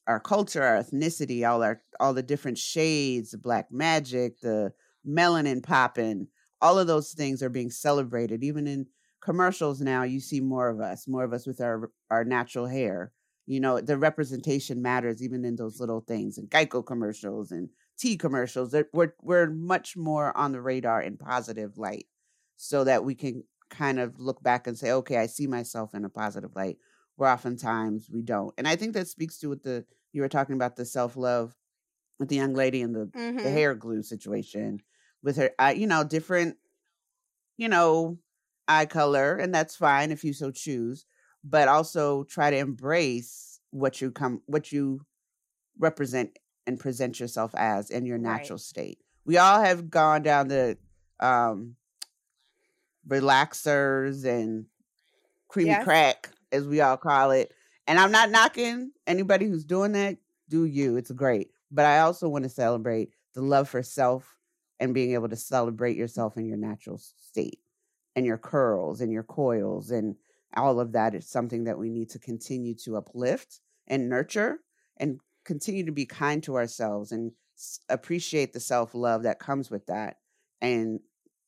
our culture our ethnicity all our all the different shades the black magic the melanin popping all of those things are being celebrated. Even in commercials now you see more of us more of us with our our natural hair. You know the representation matters even in those little things and geico commercials and tea commercials. That we're, we're much more on the radar in positive light so that we can kind of look back and say okay i see myself in a positive light where oftentimes we don't and i think that speaks to what the you were talking about the self-love with the young lady and the the mhm. hair glue situation with her uh, you know different you know eye color and that's fine if you so choose but also try to embrace what you come what you represent and present yourself as in your Right. natural state we all have gone down the um relaxers and creamy Yes. crack as we all call it and i'm not knocking anybody who's doing that do you it's great but i also want to celebrate the love for self and being able to celebrate yourself in your natural state and your curls and your coils and all of that is something that we need to continue to uplift and nurture and continue to be kind to ourselves and appreciate the self-love that comes with that and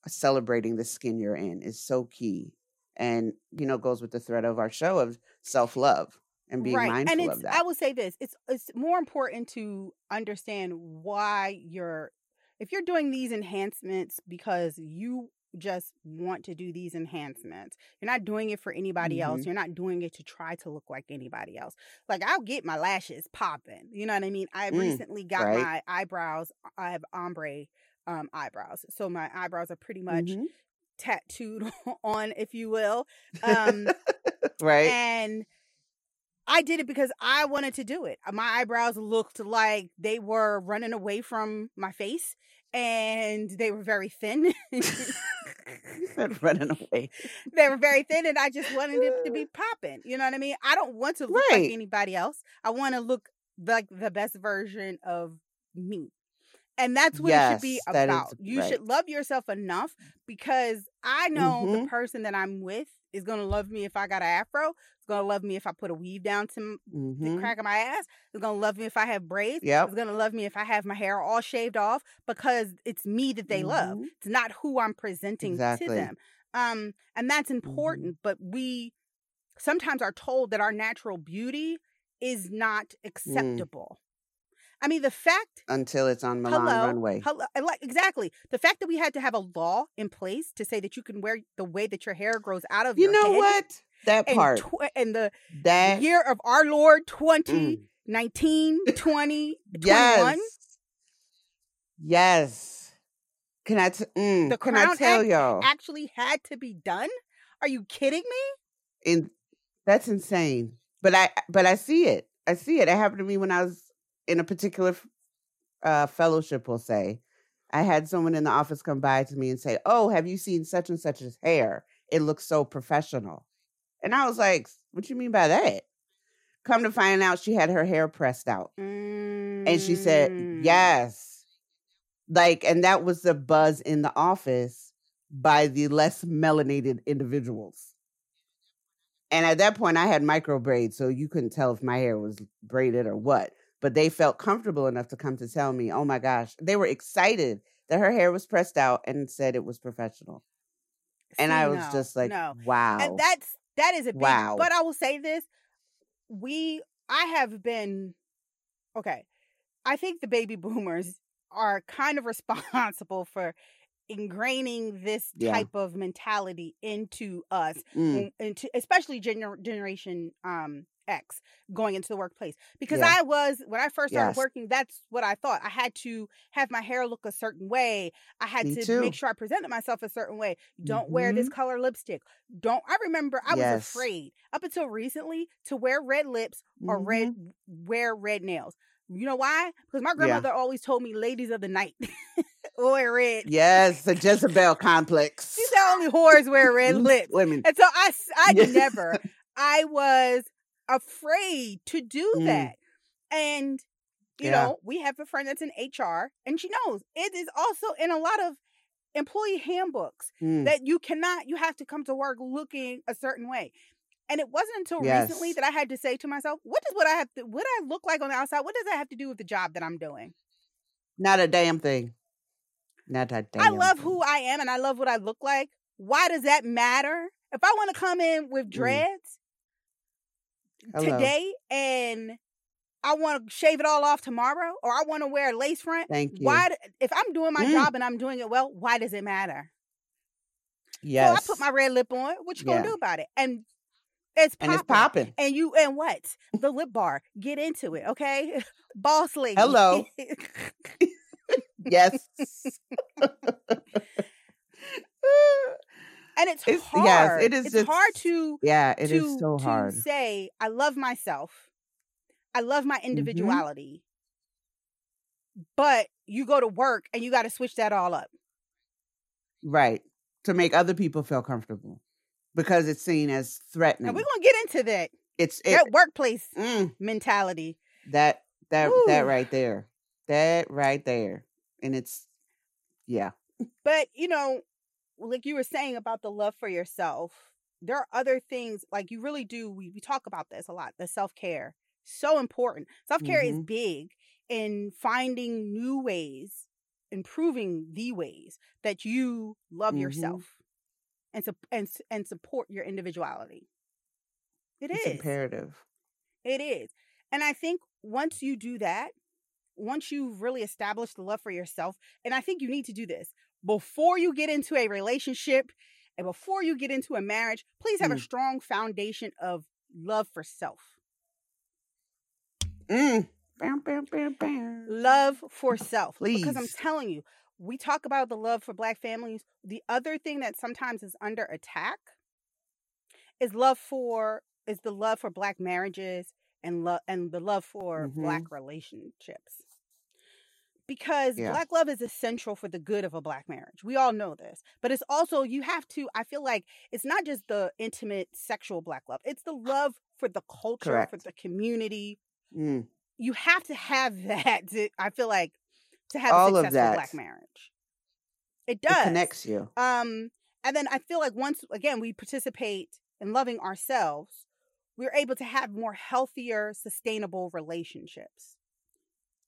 celebrating the skin you're in is so key and you know goes with the thread of our show of self-love and being right. mindful and of that I will say this. It's it's more important to understand why you're if you're doing these enhancements because you just want to do these enhancements. You're not doing it for anybody else. Mhm. You're not doing it to try to look like anybody else. Like I'll get my lashes popping. You know what I mean? I Mm, recently got right. my eyebrows. I have ombre um eyebrows. So my eyebrows are pretty much Mhm. tattooed on, if you will. Um right and I did it because I wanted to do it. My eyebrows looked like they were running away from my face and they were very thin. Running away they were very thin and I just wanted it to be popping. You know what I mean? I don't want to look Right. like anybody else. I want to look like the best version of me. And that's what it should be Yes, is about. You should love yourself enough because I know the Mhm. person that I'm with is going to love me if I got an afro. It's going to love me if I put a weave down to m- the crack of my ass. It's going to love me if I have braids. Yep. It's going to love me if I have my hair all shaved off because it's me that they love. Mhm. It's not who I'm presenting Exactly. to them. Um, and that's important, but we sometimes are told that our natural beauty is not acceptable. I mean, the fact until it's on Milan hello, runway. hello, exactly the fact that we had to have a law in place to say that you can wear the way that your hair grows out of You know what? That part. tw- in the that year of our Lord 20, mm, 19, 20, 21. yes. Yes. Can I t- mm, The can I tell y'all? actually had to be done. Are you kidding me? in that's insane. But I but I see it. I see it. It happened to me when I was in a particular uh, fellowship. We'll say I had someone in the office come by to me and say, "Oh, have you seen such and such's hair? It looks so professional." And I was like, "What do you mean by that?" Come to find out, she had her hair pressed out, and she said, Mm. "Yes." Like, and that was the buzz in the office by the less melanated individuals. And at that point, I had micro braids, so you couldn't tell if my hair was braided or what. But they felt comfortable enough to come to tell me, oh my gosh, they were excited that her hair was pressed out and said it was professional. And See, I was no, just like, no. wow. And that's that is a big Wow. but I will say this. We I have been okay. I think the baby boomers are kind of responsible for ingraining this Yeah. type of mentality into us Mm, into especially gener- generation um X going into the workplace because Yeah. I was when I first started Yes. working that's what I thought I had to have my hair look a certain way I had Me to too. make sure I presented myself a certain way don't wear this color lipstick don't I remember I was afraid up until recently to wear red lips or Mhm. red wear red nails you know why because my Yeah. grandmother always told me ladies of the night wear red Yes, the Jezebel complex. she said only whores wear red lips Women. and so I, Yeah. never, I was afraid to do Mm. that. And, you Yeah. know, we have a friend that's in HR and she knows it is also in a lot of employee handbooks Mm, that you cannot, you have to come to work looking a certain way. And it wasn't until recently that I had to say to myself, what does what I have to, what I look like on the outside? What does that have to do with the job that I'm doing? Not a damn thing. Not a damn I love thing. who I am and I love what I look like. Why does that matter? If I want to come in with Mm. dreads, Hello. today and I want to shave it all off tomorrow or I want to wear a lace front, Thank you. why if I'm doing my Mm. job and I'm doing it well, why does it matter? Yes. So I put my red lip on. What you going to do about it? And it's and it's popping. popping. And you and what? The lip bar. Get into it, okay? Boss lady. Hello. Yes. And it's, It's- hard. yes, it is It's hard to yeah, it to, is so to say I love myself. I love Mm-hmm. my individuality. But you go to work and you got to switch that all up. Right. To make other people feel comfortable. Because it's seen as threatening. And we're going to get into that it's it, that workplace mm, mentality. that that that right there. That right there. And it's yeah. But, you know, like you were saying about the love for yourself, there are other things like you really do we, we talk about this a lot, the self-care. So important. Self-care is Mhm. big in finding new ways, improving the ways that you love Mhm. yourself and sup- and and support your individuality. It it's is. imperative. It is. And I think once you do that, once you've really established the love for yourself, and I think you need to do this before you get into a relationship and before you get into a marriage, please have a Mm. strong foundation of love for self. Mm. Bam, bam, bam, bam. Love for self. Please. Because I'm telling you, we talk about the love for black families. The other thing that sometimes is under attack is love for is the love for black marriages and love and the love for black relationships. Because Yeah. black love is essential for the good of a black marriage. We all know this. But it's also you have to I feel like it's not just the intimate sexual black love. It's the love for the culture, for the community. Mm. You have to have that to, I feel like to have All a of successful black marriage. It It does. connects you. Um, and then I feel like once again we participate in loving ourselves, we're able to have more healthier, sustainable relationships.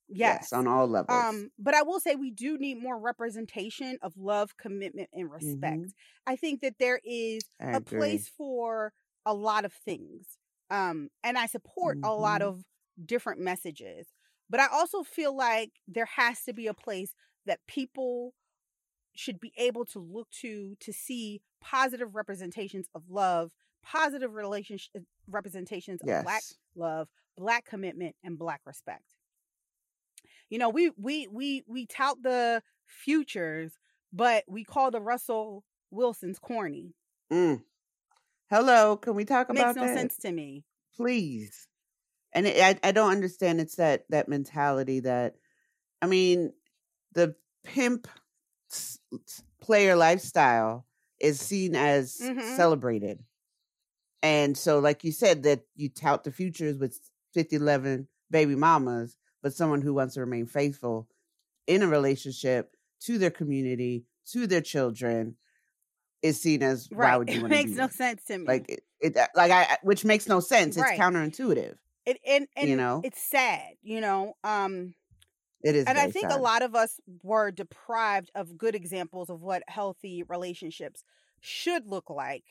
Yes. on all levels. Um, but I will say we do need more representation of love, commitment, and respect. Mhm. I think that there is a place for a lot of things. Um, and I support a lot Mhm. of different messages. But I also feel like there has to be a place that people should be able to look to to see positive representations of love, positive relationship representations of black love, black commitment, and black respect. You know, we we we we tout the futures, but we call the Russell Wilsons corny. Mm. Hello, can we talk Makes about no that? Makes no sense to me. Please. And it, I I don't understand it's that that mentality that I mean the pimp player lifestyle is seen as Mhm. celebrated. And so like you said that you tout the futures with 50 11 baby mamas, but someone who wants to remain faithful in a relationship to their community, to their children, is seen as why Right. would you It want to makes no sense to me. Like it, it like I which makes no sense. It's Right. counterintuitive. It and and You know, it's sad, you know. Um it is and I think a lot of us were deprived of good examples of what healthy relationships should look like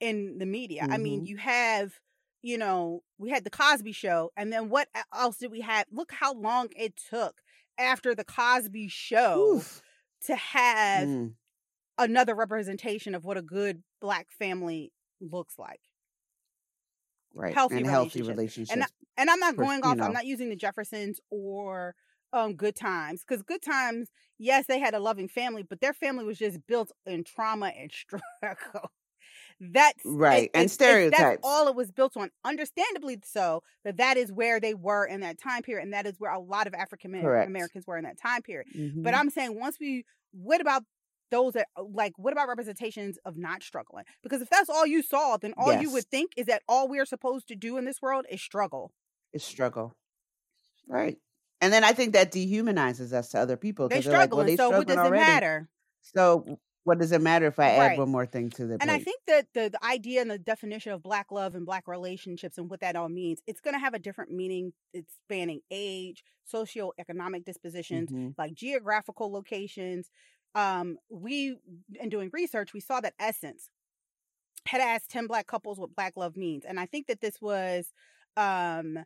in the media. I mean, hmm you have, you know, we had the Cosby show, and then what else did we have? Look how long it took after the Cosby show Oof. to have Mm, another representation of what a good black family looks like. right. Healthy And healthy relationships. And I, and I'm not going you off, I'm not using the Jeffersons or um good times because good times yes they had a loving family but their family was just built in trauma and struggle that's it, Right. And it's, it's that's all it was built on understandably so that that is where they were in that time period and that is where a lot of african americans were in that time period but hmm i'm saying once we what about those that uh, like what about representations of not struggling because if that's all you saw then all you would think is that all we're supposed to do in this world is struggle is struggle. Right. And then I think that dehumanizes us to other people they because they're like, well, struggling they so what struggling does it already. matter So what does it matter if I add right one more thing to their and I think that the, the idea and the definition of black love and black relationships and what that all means, it's going to have a different meaning. It's spanning age, socioeconomic dispositions, hmm like geographical locations. Um, we, in doing research, we saw that Essence had asked 10 black couples what black love means. And I think that this was um,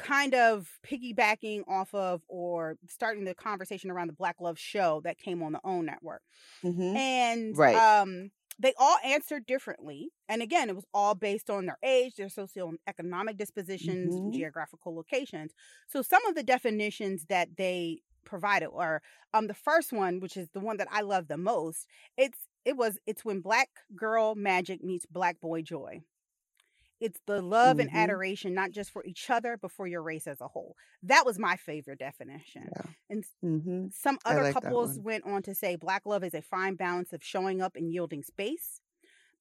kind of piggybacking off of or starting the conversation around the Black Love show that came on the OWN network. Hmm and Right. um they all answered differently. And again it was all based on their age their socioeconomic dispositions hmm geographical locations. So some of the definitions that they provided are um the first one which is the one that i love the most it's it was it's when black girl magic meets black boy joy it's the love and hmm adoration not just for each other but for your race as a whole that was my favorite definition Yeah. and hmm some other like couples went on to say black love is a fine balance of showing up and yielding space.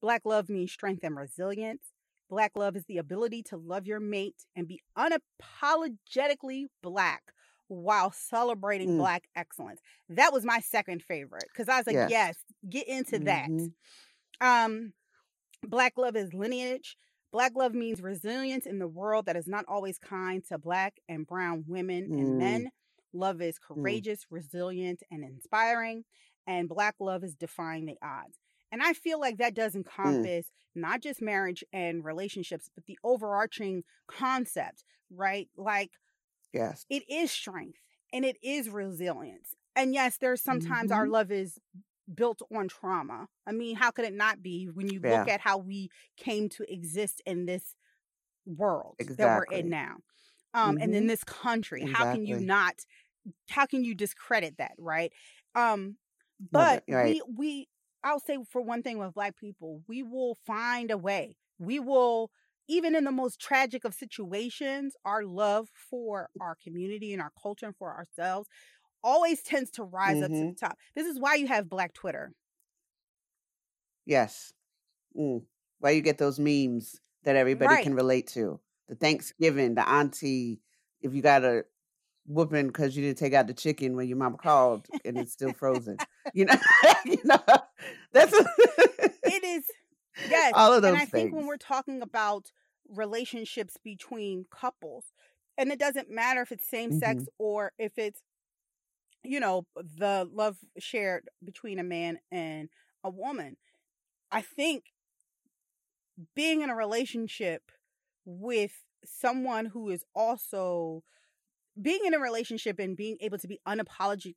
Black love means strength and resilience. Black love is the ability to love your mate and be unapologetically black while celebrating Mm. black excellence. That was my second favorite because I was like, Yes. yes, get into that. hmm Um, black love is lineage. Black love means resilience in the world that is not always kind to black and brown women and Mm. men. Love is Mm. courageous, resilient, and inspiring. And black love is defying the odds. And I feel like that does Mm. encompass not just marriage and relationships, but the overarching concept, right? Like Yes. it is strength and it is resilience. And yes, there's sometimes our hmm love is built on trauma. I mean, how could it not be when you look at how we came to exist in this world that we're in now? Um, and in hmm this country, how can you not how can you discredit that, right? Um, but but right. we we I'll say for one thing with black people, we will find a way. We will even in the most tragic of situations, our love for our community and our culture and for ourselves always tends to rise up to the top. This is why you have black Twitter. Yes. Mm. Why you get those memes that everybody Right. can relate to? The Thanksgiving, the auntie, if you got a whooping because you didn't take out the chicken when your mama called and it's still frozen. You know, you know, that's It is yes. all of those. And I think when we're talking about relationships between couples, and it doesn't matter if it's same sex hmm or if it's you know the love shared between a man and a woman. I think being in a relationship with someone who is also being in a relationship and being able to be unapologetic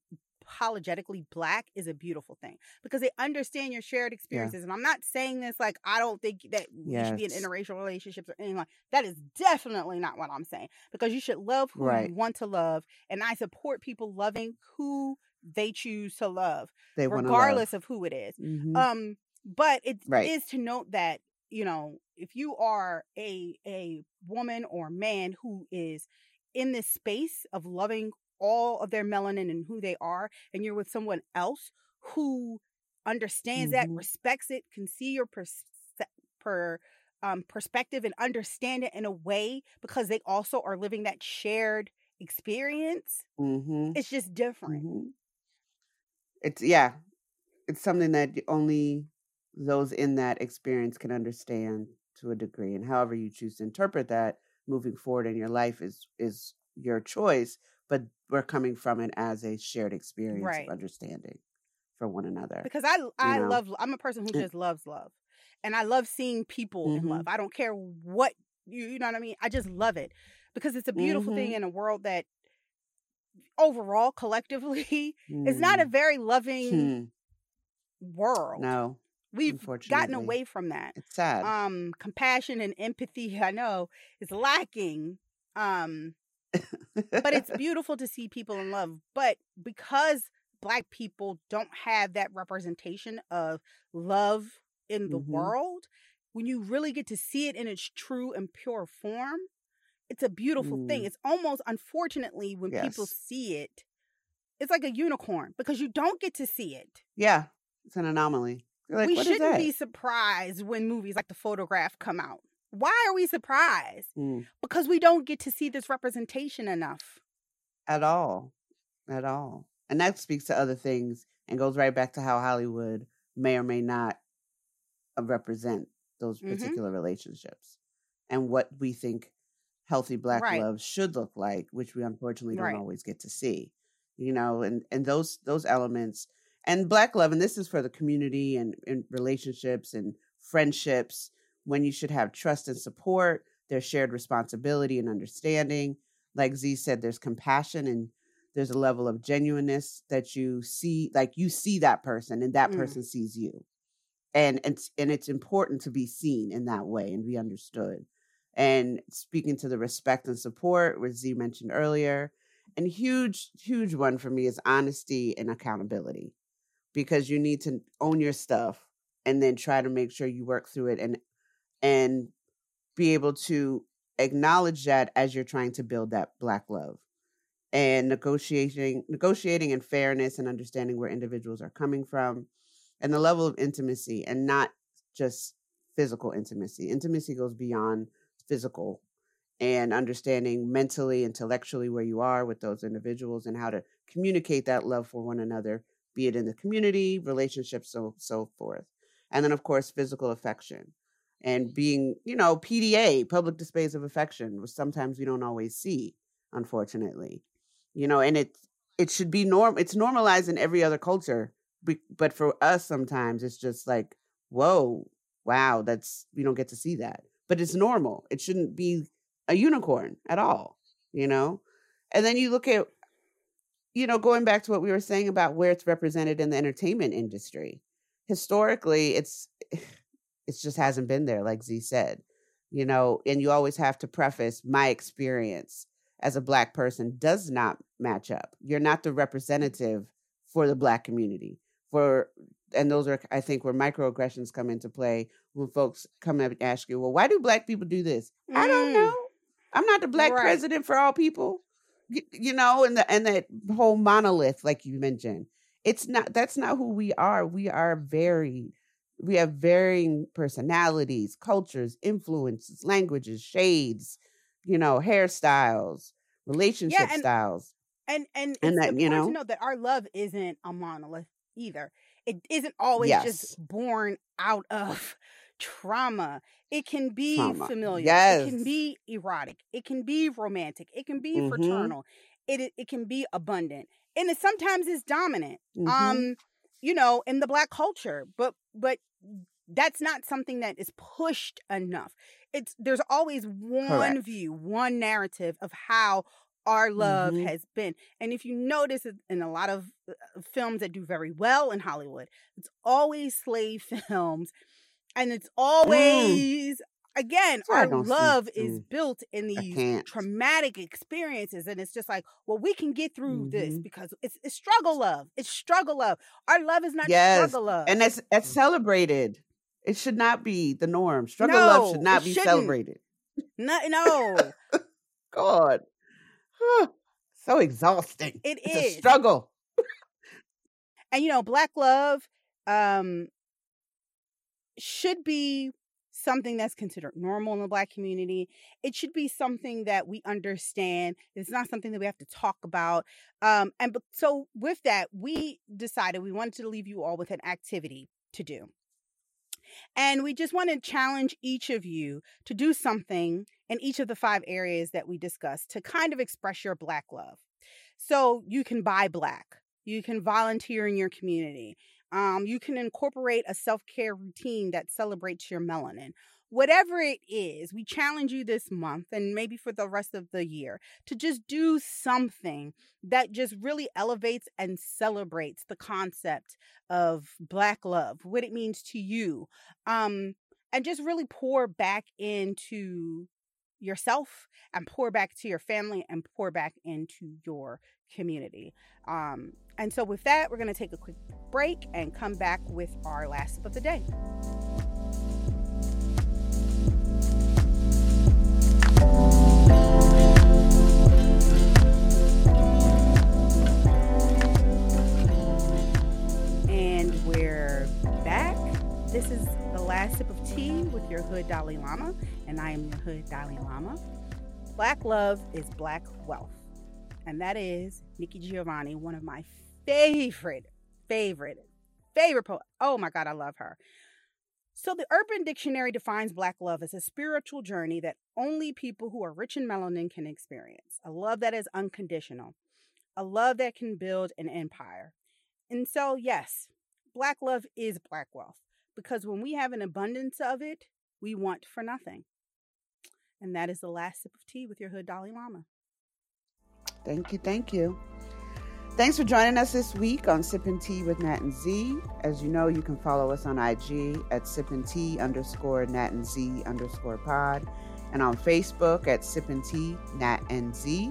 apologetically black is a beautiful thing because they understand your shared Yeah. experiences and i'm not saying this like i don't think that you should be in interracial relationships or anything like that is definitely not what i'm saying because you should love who Right. you want to love and i support people loving who they choose to love They to love. regardless of who it is hmm um but it Right. is to note that you know if you are a a woman or man who is in this space of loving all of their melanin and who they are and you're with someone else who understands that hmm respects it can see your pers- per um, perspective and understand it in a way because they also are living that shared experience hmm it's just different. Hmm It's yeah. It's something that only those in that experience can understand to a degree and however you choose to interpret that moving forward in your life is is your choice but we're coming from it as a shared experience Right. of understanding for one another because I I know? love I'm a person who just loves love. And I love seeing people in Mhm. love. I don't care what you you know what I mean? I just love it. Because it's a beautiful thing Mhm. in a world that overall collectively is not a very loving Hmm. world. no We've gotten away from that. it's sad Um compassion and empathy, I know, is lacking. Um but it's beautiful to see people in love. But because black people don't have that representation of love in the Mhm. world, when you really get to see it in its true and pure form, it's a beautiful thing. Mm. It's almost unfortunately when people see it, it's like a unicorn because you don't get to see it. yeah it's an anomaly like we what is shouldn't be surprised when movies like The Photograph come out. Why are we surprised? Mm. Because we don't get to see this representation enough. at all at all and that speaks to other things and goes right back to how hollywood may or may not uh, represent those Mhm. particular relationships and what we think healthy black Right. love should look like which we unfortunately don't Right. always get to see you know and and those those elements and black love and this is for the community and, and relationships and friendships when you should have trust and support there's shared responsibility and understanding. Like z said there's compassion and there's a level of genuineness that you see like you see that person and that Mm. person sees you. And it's and it's important to be seen in that way and be understood. And speaking to the respect and support which z mentioned earlier and huge huge one for me is honesty and accountability. Because you need to own your stuff and then try to make sure you work through it and and be able to acknowledge that as you're trying to build that black love. And negotiating negotiating in fairness and understanding where individuals are coming from and the level of intimacy and not just physical intimacy. Intimacy goes beyond physical and understanding mentally intellectually where you are with those individuals and how to communicate that love for one another be it in the community relationships so so forth. And then of course physical affection and being you know pda public displays of affection which sometimes we don't always see unfortunately you know and it it should be norm it's normalized in every other culture but for us sometimes it's just like whoa wow that's we don't get to see that. But it's normal it shouldn't be a unicorn at all you know? And then you look at you know going back to what we were saying about where it's represented in the entertainment industry historically it's it just hasn't been there like z said you know and you always have to preface my experience as a black person does not match up. You're not the representative for the black community. For and those are i think where microaggressions come into play when folks come up and ask you well why do black people do this? I don't Mm. know. I'm not the black Right. president for all people Y- you know and the and that whole monolith like you mentioned. It's not that's not who we are. We are varied we have varying personalities cultures influences languages shades you know hairstyles relationship and- styles And and, And it's that, you know? to know that our love isn't a monolith either. It isn't always Yes. just born out of trauma. It can be Trauma. familiar. It can be erotic. It can be romantic. It can be Mhm. fraternal. It, it can be abundant. And it sometimes is dominant. Mhm. Um, you know, in the black culture. But but that's not something that is pushed enough. It's there's always one Correct. view, one narrative of how our love Mhm. has been. And if you notice in a lot of uh, films that do very well in Hollywood, it's always slave films and it's always again Mm. So our don't see- love is mm, built in these traumatic experiences and it's just like well we can get through this Mhm. because it's, it's struggle love it's struggle love. Our love is not Yes, struggle love. and that's that's celebrated. It should not be the norm. Struggle love should not be shouldn't. celebrated. No no. God. So exhausting. It it's is. a struggle. And you know black love um should be something that's considered normal in the black community. It should be something that we understand. It's not something that we have to talk about um and so with that we decided we wanted to leave you all with an activity to do. And we just want to challenge each of you to do something in each of the five areas that we discussed to kind of express your Black love. So you can buy Black, you can volunteer in your community, um, you can incorporate a self care routine that celebrates your melanin. Whatever it is, we challenge you this month and maybe for the rest of the year to just do something that just really elevates and celebrates the concept of Black love, what it means to you, um, and just really pour back into yourself and pour back to your family and pour back into your community. Um, and so, with that, we're going to take a quick break and come back with our last tip of the day. And we're back. This is last sip of tea with your hood Dalai Lama, and I am your hood Dalai Lama. Black love is black wealth, and that is Nikki Giovanni, one of my favorite, favorite, favorite poets. Oh my God, I love her. So, the Urban Dictionary defines Black love as a spiritual journey that only people who are rich in melanin can experience. A love that is unconditional, a love that can build an empire. And so, yes, Black love is Black wealth because when we have an abundance of it, we want for nothing. And that is the last sip of tea with your hood Dalai Lama. Thank you. Thank you. Thanks for joining us this week on Sipping Tea with Nat and Z. As you know, you can follow us on IG at Sipping Tea underscore Nat and Z underscore pod and on Facebook at Sipping Tea Nat and Z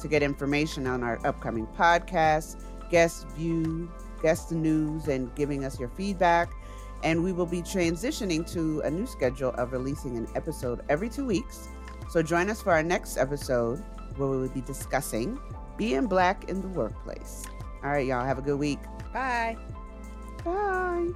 to get information on our upcoming podcasts, guest view, guest news, and giving us your feedback and we will be transitioning to a new schedule of releasing an episode every two weeks. So join us for our next episode where we will be discussing being black in the workplace. All right, y'all, have a good week. Bye. Bye.